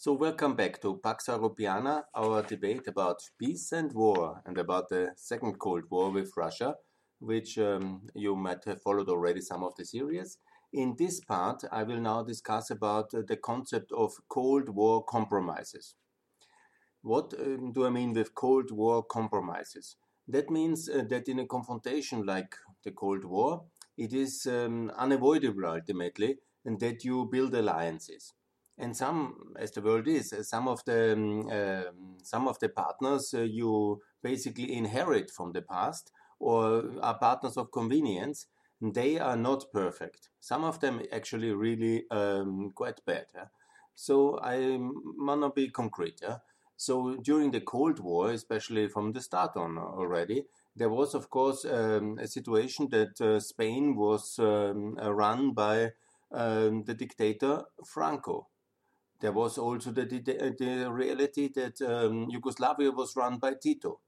So, welcome back to Pax Europiana, our debate about peace and war, and about the Second Cold War with Russia, which um, you might have followed already some of the series. In this part, I will now discuss about uh, the concept of Cold War compromises. What um, do I mean with Cold War compromises? That means uh, that in a confrontation like the Cold War, it is um, unavoidable ultimately, and that you build alliances and some, as the world is, uh, some of the um, uh, some of the partners uh, you basically inherit from the past or are partners of convenience. They are not perfect. Some of them actually really um, quite bad. Yeah? So I might not be concrete. Yeah? So during the Cold War, especially from the start on already, there was of course um, a situation that uh, Spain was um, run by um, the dictator Franco there was also the, the, the reality that um, Yugoslavia was run by Tito.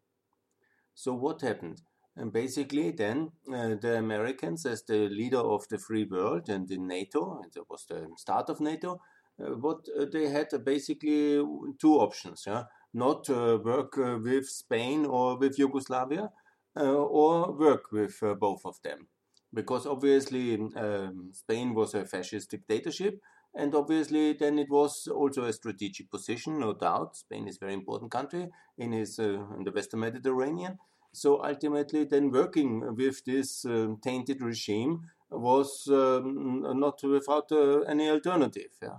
So what happened? And basically, then uh, the Americans, as the leader of the free world and in NATO, and it was the start of NATO, uh, what uh, they had basically two options: yeah, not uh, work uh, with Spain or with Yugoslavia, uh, or work with both of them, because obviously um, Spain was a fascist dictatorship, and obviously, then it was also a strategic position, no doubt. Spain is a very important country in, his, uh, in the Western Mediterranean. So ultimately, then working with this uh, tainted regime was um, not without uh, any alternative. Yeah?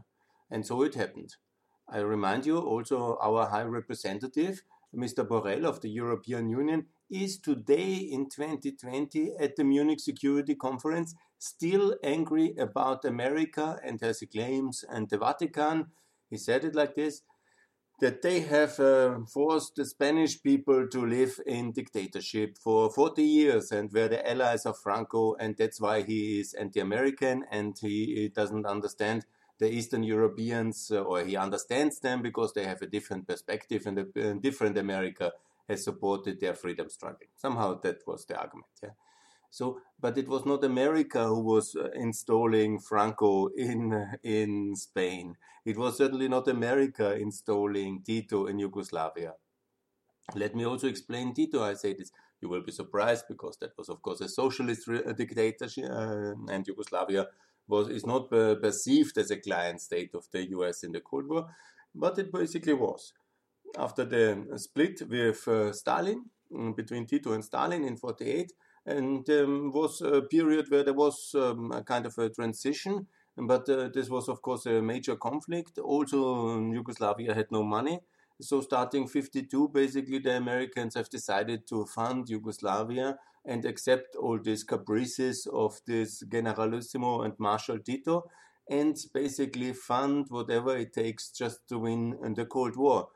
And so it happened. I remind you also, our High Representative, Mr. Borrell of the European Union, is today in 2020 at the Munich Security Conference still angry about America and her claims and the Vatican. He said it like this that they have uh, forced the Spanish people to live in dictatorship for 40 years and were the allies of Franco, and that's why he is anti American and he, doesn't understand the Eastern Europeans, uh, or he understands them because they have a different perspective and a different America has supported their freedom struggle. Somehow that was the argument. Yeah. So, but it was not America who was uh, installing Franco in uh, in Spain. It was certainly not America installing Tito in Yugoslavia. Let me also explain Tito. I say this. You will be surprised because that was, of course, a socialist dictatorship, uh, and Yugoslavia was is not perceived as a client state of the U.S. in the Cold War, but it basically was. After the split with uh, Stalin mm, between Tito and Stalin in 48 and um, was a period where there was um, a kind of a transition. But uh, this was, of course, a major conflict. Also, Yugoslavia had no money. So, starting 52, basically, the Americans have decided to fund Yugoslavia and accept all these caprices of this Generalissimo and Marshal Tito and basically fund whatever it takes just to win the Cold War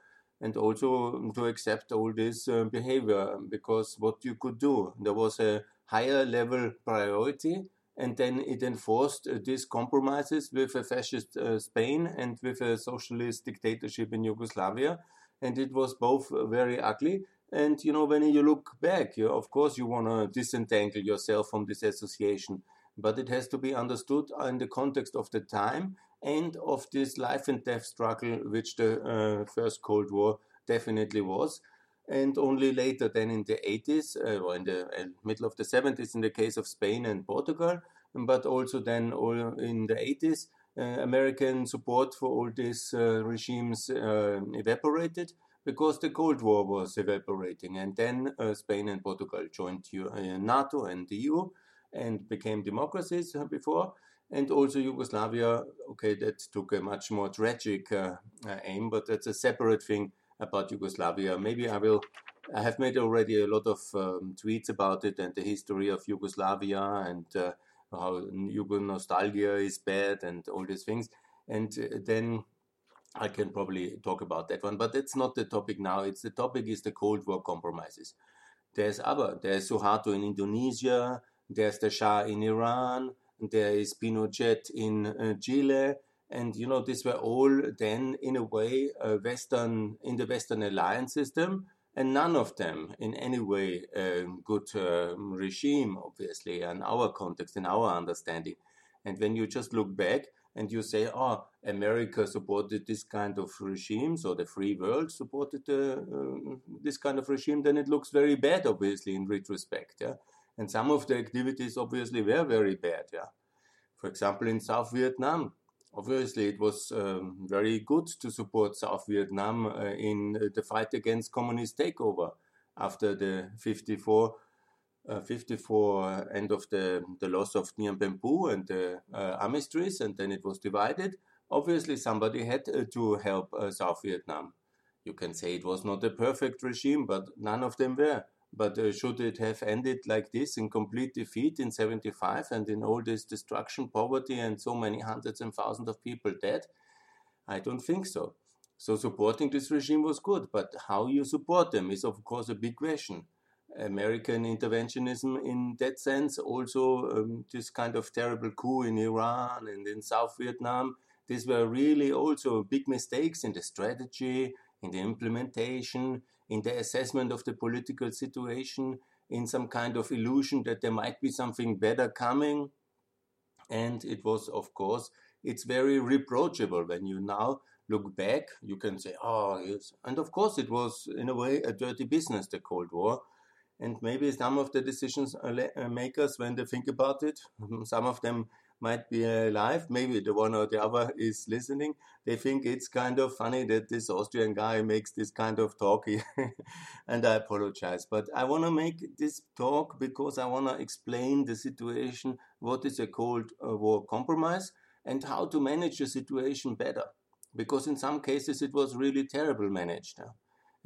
and also to accept all this uh, behavior because what you could do there was a higher level priority and then it enforced uh, these compromises with a fascist uh, Spain and with a socialist dictatorship in Yugoslavia and it was both very ugly. And you know when you look back you, of course you want to disentangle yourself from this association but it has to be understood in the context of the time and of this life and death struggle, which the uh, First Cold War definitely was. And only later, then in the 80s, uh, or in the uh, middle of the 70s, in the case of Spain and Portugal, but also then all in the 80s, uh, American support for all these uh, regimes uh, evaporated because the Cold War was evaporating. And then Spain and Portugal joined NATO and the EU and became democracies before and also Yugoslavia. Okay, that took a much more tragic uh, uh, aim, but that's a separate thing about Yugoslavia. Maybe I will. I have made already a lot of um, tweets about it and the history of Yugoslavia and uh, how Yugo nostalgia is bad and all these things. And uh, then I can probably talk about that one, but that's not the topic now. It's the topic is the Cold War compromises. There's other. There's Suharto in Indonesia. There's the Shah in Iran there is Pinochet in uh, Chile, and you know these were all then in a way Western in the Western alliance system, and none of them in any way a good uh, regime, obviously, in our context, in our understanding. And when you just look back, and you say, oh, America supported this kind of regime, so the free world supported uh, uh, this kind of regime, then it looks very bad, obviously, in retrospect. Yeah? And some of the activities obviously were very bad. Yeah? For example, in South Vietnam, obviously it was um, very good to support South Vietnam uh, in the fight against communist takeover after the 54 uh, 54 end of the, the loss of Dien Bien Phu and the uh, armistice, and then it was divided. Obviously, somebody had uh, to help uh, South Vietnam. You can say it was not a perfect regime, but none of them were. But uh, should it have ended like this in complete defeat in 75 and in all this destruction, poverty, and so many hundreds and thousands of people dead? I don't think so. So supporting this regime was good, but how you support them is of course a big question. American interventionism in that sense, also um, this kind of terrible coup in Iran and in South Vietnam, these were really also big mistakes in the strategy, in the implementation, in the assessment of the political situation, in some kind of illusion that there might be something better coming. And it was, of course, it's very reproachable when you now look back. You can say, oh, yes. And of course, it was, in a way, a dirty business, the Cold War and maybe some of the decisions uh, makers when they think about it some of them might be alive maybe the one or the other is listening. They think it's kind of funny that this austrian guy makes this kind of talk and i apologize. But i want to make this talk because i want to explain the situation what is a cold uh, war compromise and how to manage the situation better. Because in some cases it was really terrible managed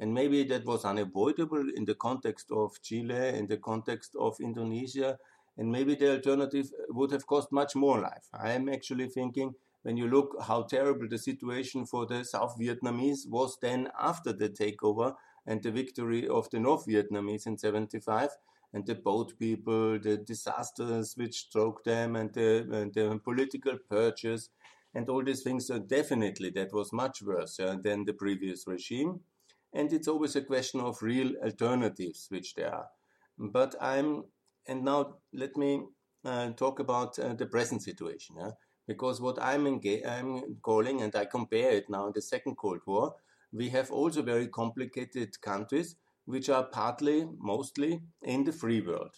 and maybe that was unavoidable in the context of Chile, in the context of Indonesia, and maybe the alternative would have cost much more life. I am actually thinking when you look how terrible the situation for the South Vietnamese was then after the takeover and the victory of the North Vietnamese in 75 and the boat people, the disasters which struck them and the, and the political purges and all these things. So definitely that was much worse uh, than the previous regime and it's always a question of real alternatives which there are. But I'm, and now let me uh, talk about uh, the present situation, yeah? because what I'm, I'm calling, and I compare it now in the Second Cold War, we have also very complicated countries which are partly, mostly in the free world.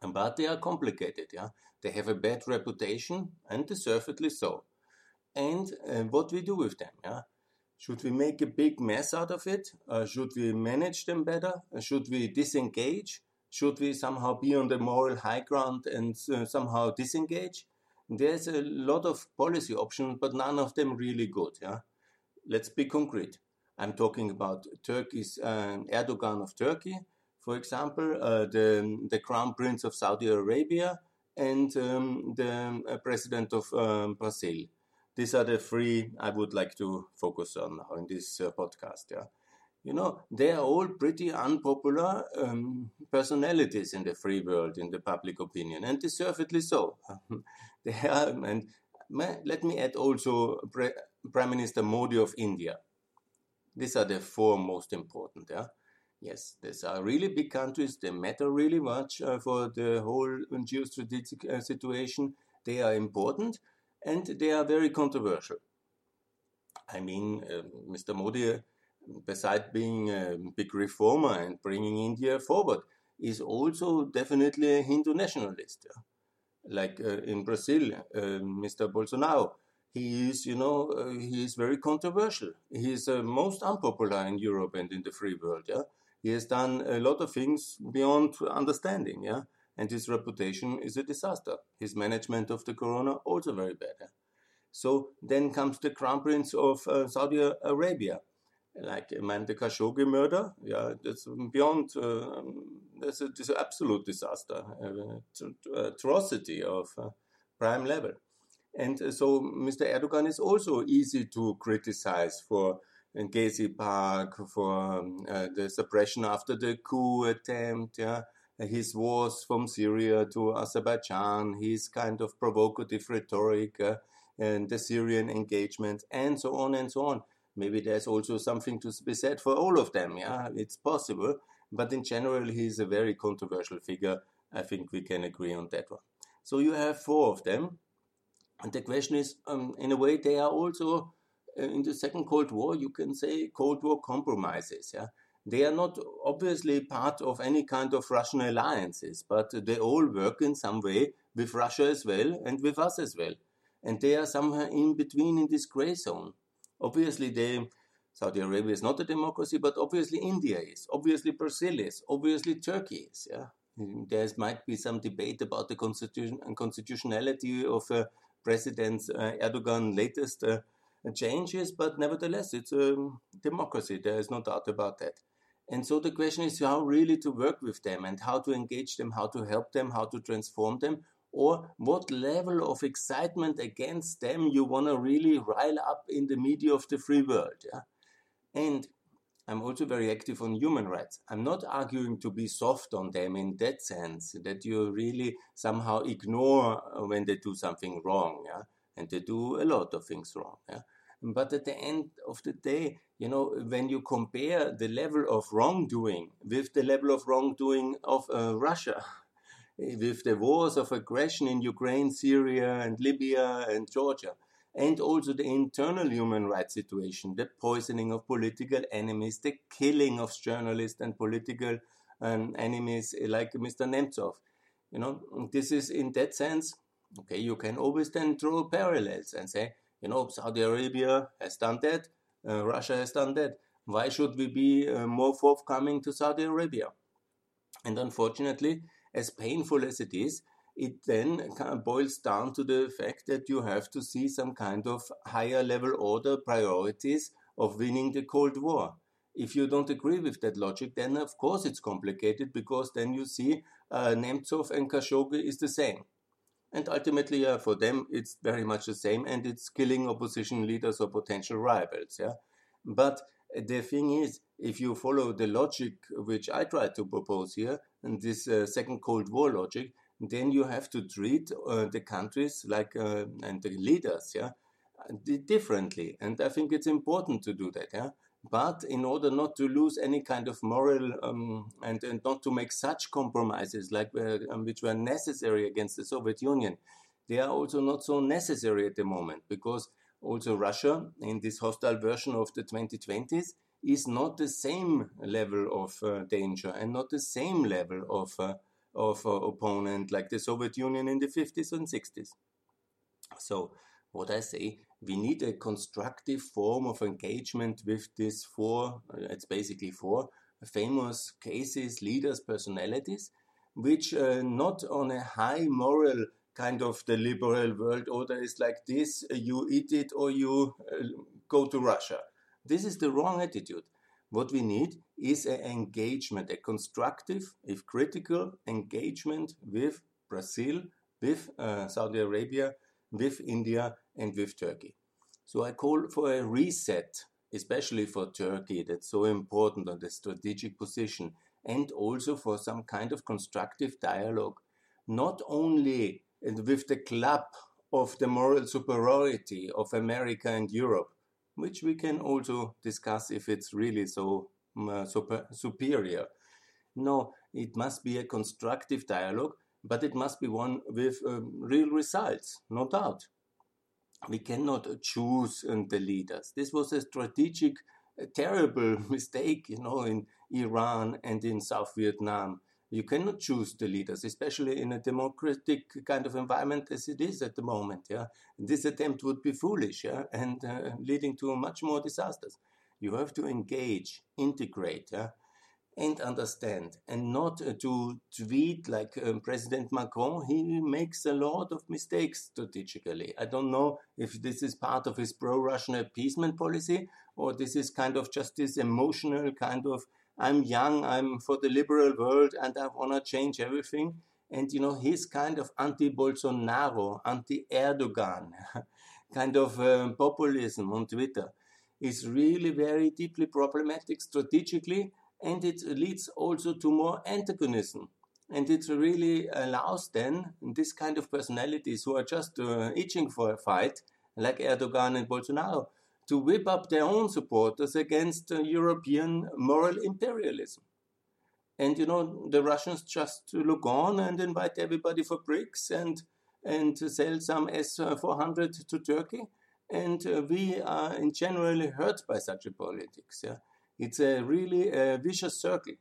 But they are complicated, yeah. They have a bad reputation and deservedly so. And uh, what we do with them, yeah. Should we make a big mess out of it? Uh, should we manage them better? Uh, should we disengage? Should we somehow be on the moral high ground and uh, somehow disengage? There's a lot of policy options, but none of them really good. Yeah, let's be concrete. I'm talking about Turkey's uh, Erdogan of Turkey, for example, uh, the the Crown Prince of Saudi Arabia, and um, the uh, President of um, Brazil these are the three I would like to focus on in this uh, podcast. Yeah, you know they are all pretty unpopular um, personalities in the free world, in the public opinion, and deservedly so. they are, and let me add also Pre- Prime Minister Modi of India. These are the four most important. Yeah. Yes, these are really big countries. They matter really much uh, for the whole geostrategic uh, situation. They are important, and they are very controversial. I mean, uh, Mr. Modi, besides being a big reformer and bringing India forward, is also definitely a Hindu nationalist. Yeah? Like uh, in Brazil, uh, Mr. Bolsonaro, he is, you know, uh, he is very controversial. He is uh, most unpopular in Europe and in the free world. Yeah, he has done a lot of things beyond understanding. Yeah, and his reputation is a disaster. His management of the corona also very bad. So then comes the crown prince of uh, Saudi Arabia, like man, the Khashoggi murder. Yeah, that's beyond. Uh, that's, a, that's an absolute disaster, uh, atrocity of uh, prime level. And so Mr. Erdogan is also easy to criticize for Gezi Park, for um, uh, the suppression after the coup attempt. Yeah his wars from Syria to Azerbaijan, his kind of provocative rhetoric, and the Syrian engagement, and so on and so on. Maybe there's also something to be said for all of them. Yeah, it's possible. But in general, he's a very controversial figure. I think we can agree on that one. So you have four of them. And the question is, um, in a way, they are also uh, in the Second Cold War. You can say Cold War compromises. Yeah, they are not obviously part of any kind of Russian alliances, but they all work in some way with Russia as well and with us as well. And they are somewhere in between in this gray zone. Obviously, Saudi Arabia is not a democracy, but obviously India is. Obviously, Brazil is. Obviously, Turkey is. Yeah, there might be some debate about the constitution and constitutionality of uh, President uh, Erdogan latest uh, changes, but nevertheless, it's a democracy. There is no doubt about that. And so the question is how really to work with them and how to engage them, how to help them, how to transform them, or what level of excitement against them you want to really rile up in the media of the free world. Yeah? And I'm also very active on human rights. I'm not arguing to be soft on them in that sense, that you really somehow ignore when they do something wrong. Yeah? And they do a lot of things wrong. Yeah? But at the end of the day, you know, when you compare the level of wrongdoing with the level of wrongdoing of uh, Russia, with the wars of aggression in Ukraine, Syria, and Libya and Georgia, and also the internal human rights situation, the poisoning of political enemies, the killing of journalists and political um, enemies like Mr. Nemtsov. You know, this is in that sense, okay, you can always then draw parallels and say, you know, Saudi Arabia has done that, uh, Russia has done that. Why should we be uh, more forthcoming to Saudi Arabia? And unfortunately, as painful as it is, it then boils down to the fact that you have to see some kind of higher level order priorities of winning the Cold War. If you don't agree with that logic, then of course it's complicated because then you see uh, Nemtsov and Khashoggi is the same. And ultimately, uh, for them, it's very much the same, and it's killing opposition leaders or potential rivals. Yeah, but the thing is, if you follow the logic which I try to propose here, and this uh, second Cold War logic, then you have to treat uh, the countries like uh, and the leaders, yeah, differently. And I think it's important to do that. Yeah, but in order not to lose any kind of moral um, and, and, not to make such compromises like um, which were necessary against the Soviet Union, they are also not so necessary at the moment because also Russia in this hostile version of the 2020s is not the same level of uh, danger and not the same level of uh, of uh, opponent like the Soviet Union in the 50s and 60s. So what I say, we need a constructive form of engagement with these four, uh, it's basically four famous cases, leaders, personalities, which uh, not on a high moral kind of the liberal world order is like this, uh, you eat it or you go to Russia. This is the wrong attitude. What we need is an engagement, a constructive, if critical, engagement with Brazil, with uh, Saudi Arabia, with India, and with Turkey. So I call for a reset, especially for Turkey, that's so important on the strategic position, and also for some kind of constructive dialogue, not only with the club of the moral superiority of America and Europe, which we can also discuss if it's really so uh, super, superior. No, it must be a constructive dialogue, but it must be one with um, real results, no doubt we cannot choose um, the leaders. This was a strategic, a terrible mistake, you know, in Iran and in South Vietnam. You cannot choose the leaders, especially in a democratic kind of environment as it is at the moment. Yeah, this attempt would be foolish, yeah, and uh, leading to much more disasters. You have to engage, integrate, yeah, and understand and not uh, to tweet like um, President Macron. He makes a lot of mistakes strategically. I don't know if this is part of his pro Russian appeasement policy or this is kind of just this emotional kind of I'm young, I'm for the liberal world, and I want to change everything. And you know, his kind of anti Bolsonaro, anti Erdogan kind of um, populism on Twitter is really very deeply problematic strategically and it leads also to more antagonism. And it really allows then this kind of personalities who are just uh, itching for a fight, like Erdogan and Bolsonaro, to whip up their own supporters against uh, European moral imperialism. And you know, the Russians just look on and invite everybody for BRICS, and and sell some S-400 to Turkey. And uh, we are in generally hurt by such a politics. Yeah? It's a really a vicious circle.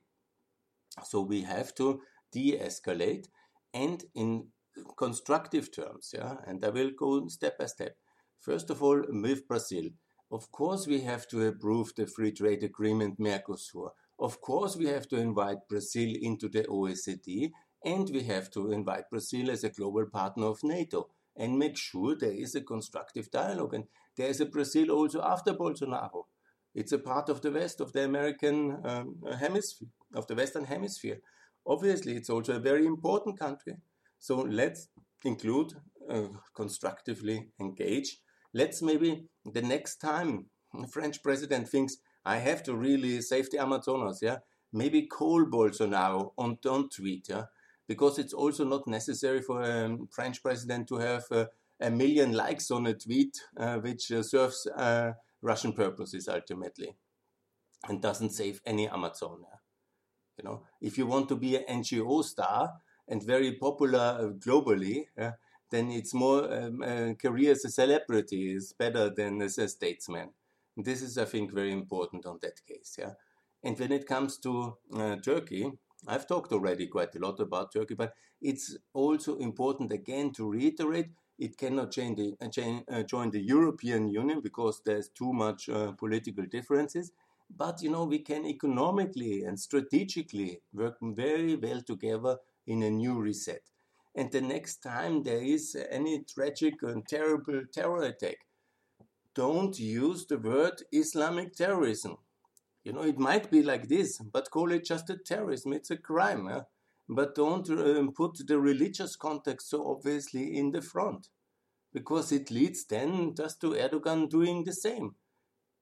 So we have to de-escalate and in constructive terms, yeah, and I will go step by step. First of all, with Brazil, of course we have to approve the free trade agreement Mercosur. Of course we have to invite Brazil into the OECD and we have to invite Brazil as a global partner of NATO and make sure there is a constructive dialogue. And there is a Brazil also after Bolsonaro. It's a part of the West, of the American um, hemisphere, of the Western Hemisphere. Obviously, it's also a very important country. So let's include, uh, constructively engage. Let's maybe the next time the French president thinks, I have to really save the Amazonas, yeah, maybe call Bolsonaro on don't tweet, yeah, because it's also not necessary for a French president to have uh, a million likes on a tweet uh, which uh, serves uh, Russian purposes ultimately and doesn't save any Amazonia. You know, if you want to be an NGO star and very popular uh, globally, uh, then it's more um, a career as a celebrity is better than as a statesman. This is, I think, very important on that case. Yeah. And when it comes to uh, Turkey, I've talked already quite a lot about Turkey, but it's also important again to reiterate it cannot join the, uh, uh, join the European Union because there's too much uh, political differences. But you know, we can economically and strategically work very well together in a new reset. And the next time there is any tragic and terrible terror attack, don't use the word Islamic terrorism. You know, it might be like this, but call it just a terrorism. It's a crime. Huh? But don't um, put the religious context so obviously in the front, because it leads then just to Erdogan doing the same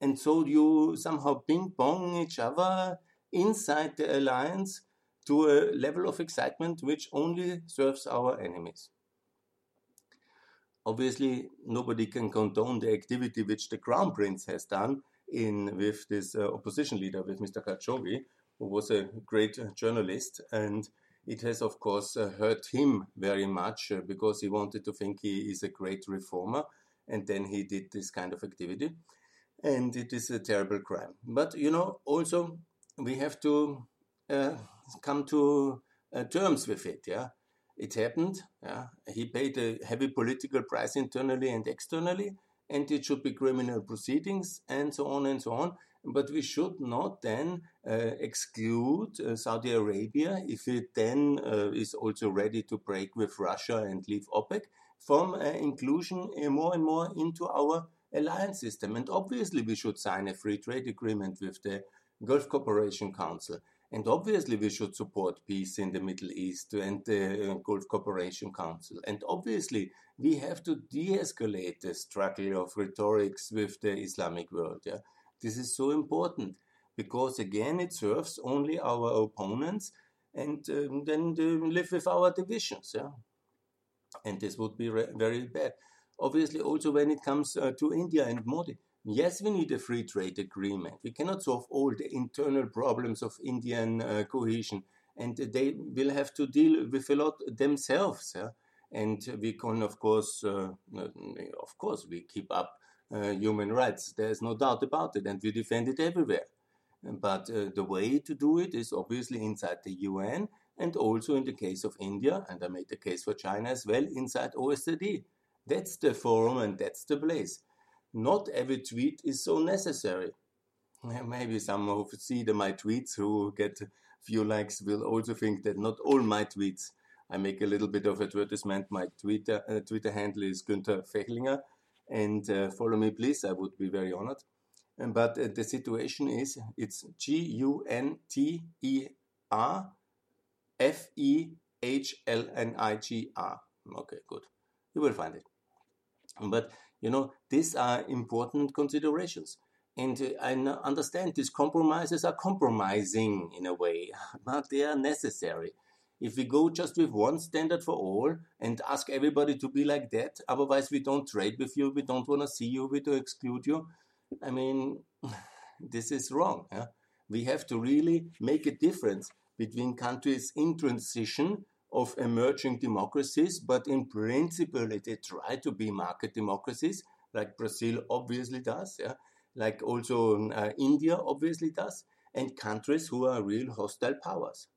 and so you somehow ping pong each other inside the alliance to a level of excitement which only serves our enemies. Obviously, nobody can condone the activity which the Crown Prince has done in with this uh, opposition leader, with Mr. Khashoggi, who was a great journalist, and it has, of course, uh, hurt him very much uh, because he wanted to think he is a great reformer, and then he did this kind of activity and it is a terrible crime. But you know, also we have to uh, come to uh, terms with it. Yeah, it happened. Yeah, he paid a heavy political price internally and externally, and it should be criminal proceedings and so on and so on. But we should not then uh, exclude uh, Saudi Arabia if it then uh, is also ready to break with Russia and leave OPEC from uh, inclusion more and more into our alliance system. And obviously, we should sign a free trade agreement with the Gulf Cooperation Council. And obviously, we should support peace in the Middle East and the uh, Gulf Cooperation Council. And obviously, we have to de escalate the struggle of rhetorics with the Islamic world. Yeah? This is so important because, again, it serves only our opponents and um, then live with our divisions. Yeah? And this would be very bad obviously also when it comes uh, to India and Modi. Yes, we need a free trade agreement. We cannot solve all the internal problems of Indian uh, cohesion, and they will have to deal with a lot themselves. Yeah? And we can, of course, uh, of course, we keep up uh, human rights. There's no doubt about it, and we defend it everywhere. But uh, the way to do it is obviously inside the UN, and also in the case of India, and I made the case for China as well, inside OECD. That's the forum and that's the place. Not every tweet is so necessary. Maybe some who see the, my tweets who get few likes will also think that not all my tweets. I make a little bit of advertisement. My Twitter uh, Twitter handle is Günther Fehlinger, and uh, follow me, please. I would be very honored. But uh, the situation is it's G U N T E R F E H L N I G R. Okay, good. You will find it. But you know, these are important considerations. And uh, I understand these compromises are compromising in a way, but they are necessary. If we go just with one standard for all and ask everybody to be like that, otherwise we don't trade with you, we don't want to see you, we to exclude you. I mean, this is wrong. Yeah? We have to really make a difference between countries in transition of emerging democracies, but in principle, they try to be market democracies, like Brazil obviously does, yeah, like also uh, India obviously does, and countries who are real hostile powers.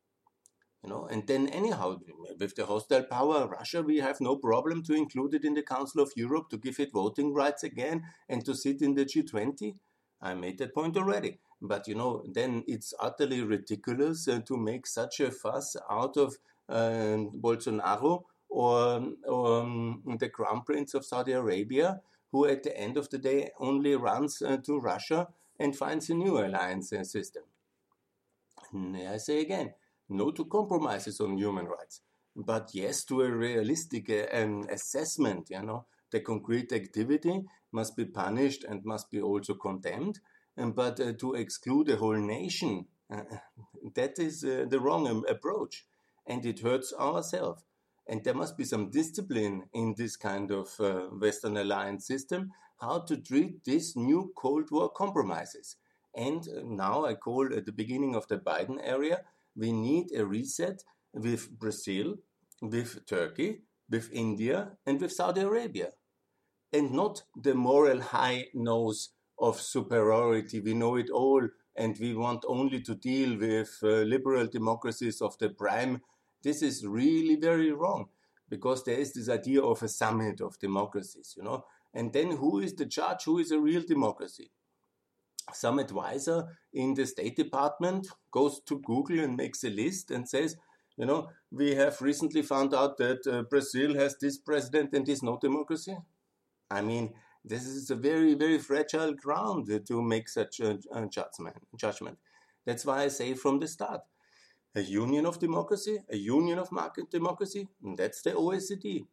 You know, and then anyhow, with the hostile power, Russia, we have no problem to include it in the Council of Europe, to give it voting rights again, and to sit in the G20. I made that point already. But you know, then it's utterly ridiculous uh, to make such a fuss out of Bolsonaro or, or um, the Crown Prince of Saudi Arabia, who at the end of the day only runs uh, to Russia and finds a new alliance uh, system. And I say again, no to compromises on human rights, but yes to a realistic uh, assessment. You know, the concrete activity must be punished and must be also condemned, um, but uh, to exclude a whole nation, uh, that is uh, the wrong um, approach, and it hurts ourselves. And there must be some discipline in this kind of uh, Western alliance system, how to treat these new Cold War compromises. And uh, now I call at the beginning of the Biden area, we need a reset with Brazil, with Turkey, with India, and with Saudi Arabia. And not the moral high nose of superiority. We know it all, and we want only to deal with uh, liberal democracies of the prime. This is really very wrong because there is this idea of a summit of democracies, you know. And then who is the judge? Who is a real democracy? Some advisor in the State Department goes to Google and makes a list and says, you know, we have recently found out that uh, Brazil has this president and is no democracy. I mean, this is a very, very fragile ground to make such a, a judgment, judgment. That's why I say from the start a union of democracy, a union of market democracy, and that's the OECD.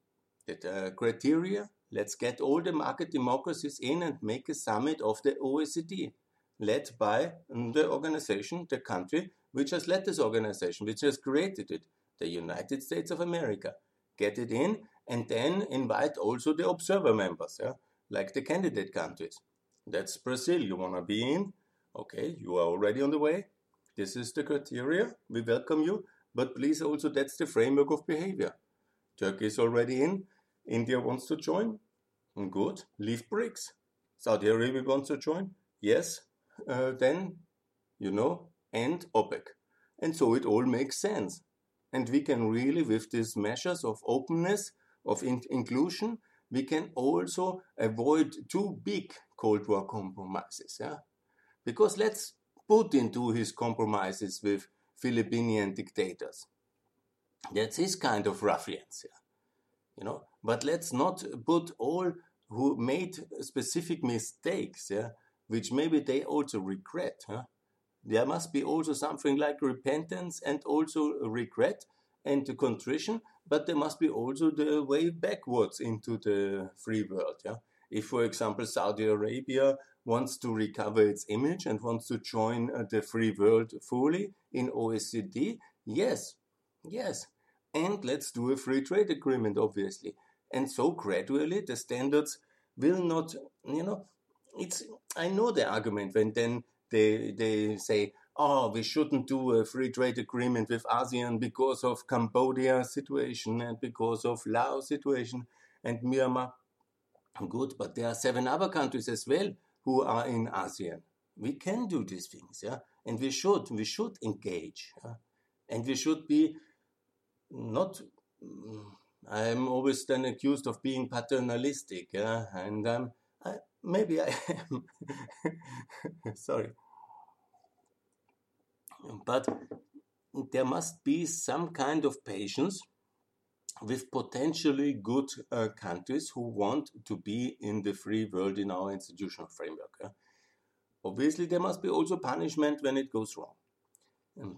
The criteria let's get all the market democracies in and make a summit of the OECD, led by the organization, the country which has led this organization, which has created it, the United States of America. Get it in and then invite also the observer members. Yeah? like the candidate countries. That's Brazil. You want to be in? Okay, you are already on the way. This is the criteria. We welcome you. But please also, that's the framework of behavior. Turkey is already in. India wants to join. Good. Leave BRICS. Saudi Arabia wants to join. Yes. Uh, then, you know, and OPEC. And so it all makes sense. And we can really, with these measures of openness, of in inclusion, we can also avoid too big Cold War compromises. Yeah? Because let's Putin do his compromises with Philippine dictators. That's his kind of ruffians. Yeah? You know, but let's not put all who made specific mistakes, yeah, which maybe they also regret. Huh? There must be also something like repentance and also regret and contrition, but there must be also the way backwards into the free world. Yeah? If, for example, Saudi Arabia wants to recover its image and wants to join uh, the free world fully in OECD, yes, yes. And let's do a free trade agreement, obviously. And so gradually the standards will not, you know, it's, I know the argument when then they, they say, oh, we shouldn't do a free trade agreement with ASEAN because of Cambodia situation and because of Laos situation and Myanmar. Good, but there are seven other countries as well who are in ASEAN. We can do these things, yeah, and we should. We should engage, yeah? and we should be not. Mm, I'm always then accused of being paternalistic, yeah, and um, I, maybe I am. Sorry but there must be some kind of patience with potentially good uh, countries who want to be in the free world in our institutional framework. Obviously, there must be also punishment when it goes wrong.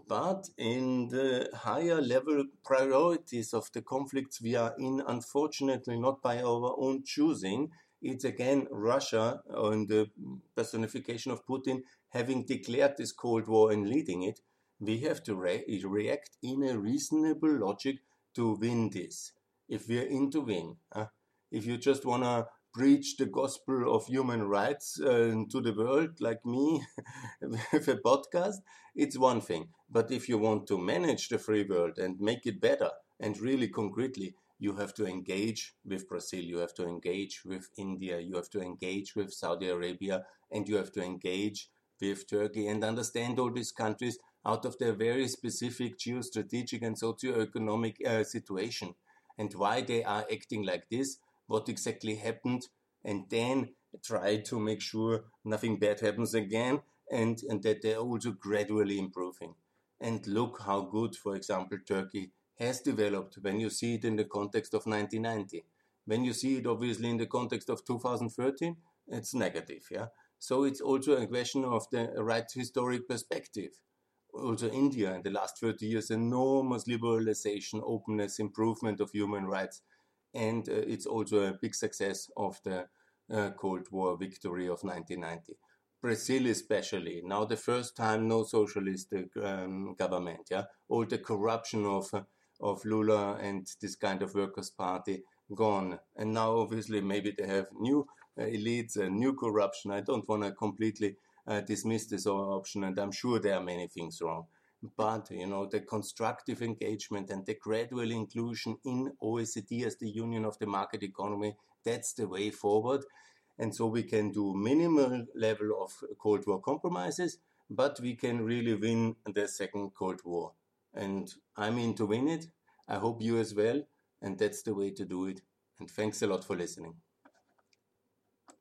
But in the higher level priorities of the conflicts we are in, unfortunately not by our own choosing, it's again Russia and the personification of Putin having declared this Cold War and leading it, we have to re react in a reasonable logic to win this. If we're in to win, uh, if you just want to preach the gospel of human rights uh, to the world, like me, with a podcast, it's one thing. But if you want to manage the free world and make it better And really concretely, you have to engage with Brazil, you have to engage with India, you have to engage with Saudi Arabia, and you have to engage with Turkey and understand all these countries out of their very specific geostrategic and socio-economic uh, situation and why they are acting like this, what exactly happened, and then try to make sure nothing bad happens again and, and that they're also gradually improving. And look how good, for example, Turkey has developed when you see it in the context of 1990. When you see it obviously in the context of 2013, it's negative, yeah. So it's also a question of the right historic perspective. Also, India in the last 30 years, enormous liberalization, openness, improvement of human rights, and uh, it's also a big success of the uh, Cold War victory of 1990. Brazil, especially now, the first time no socialist um, government, yeah, all the corruption of uh, of Lula and this kind of workers' party gone. And now, obviously, maybe they have new uh, elites and new corruption. I don't want to completely uh, dismiss this option, and I'm sure there are many things wrong. But you know, the constructive engagement and the gradual inclusion in OECD as the union of the market economy, that's the way forward. And so we can do minimal level of Cold War compromises, but we can really win the second Cold War and I mean to win it. I hope you as well. And that's the way to do it. And thanks a lot for listening.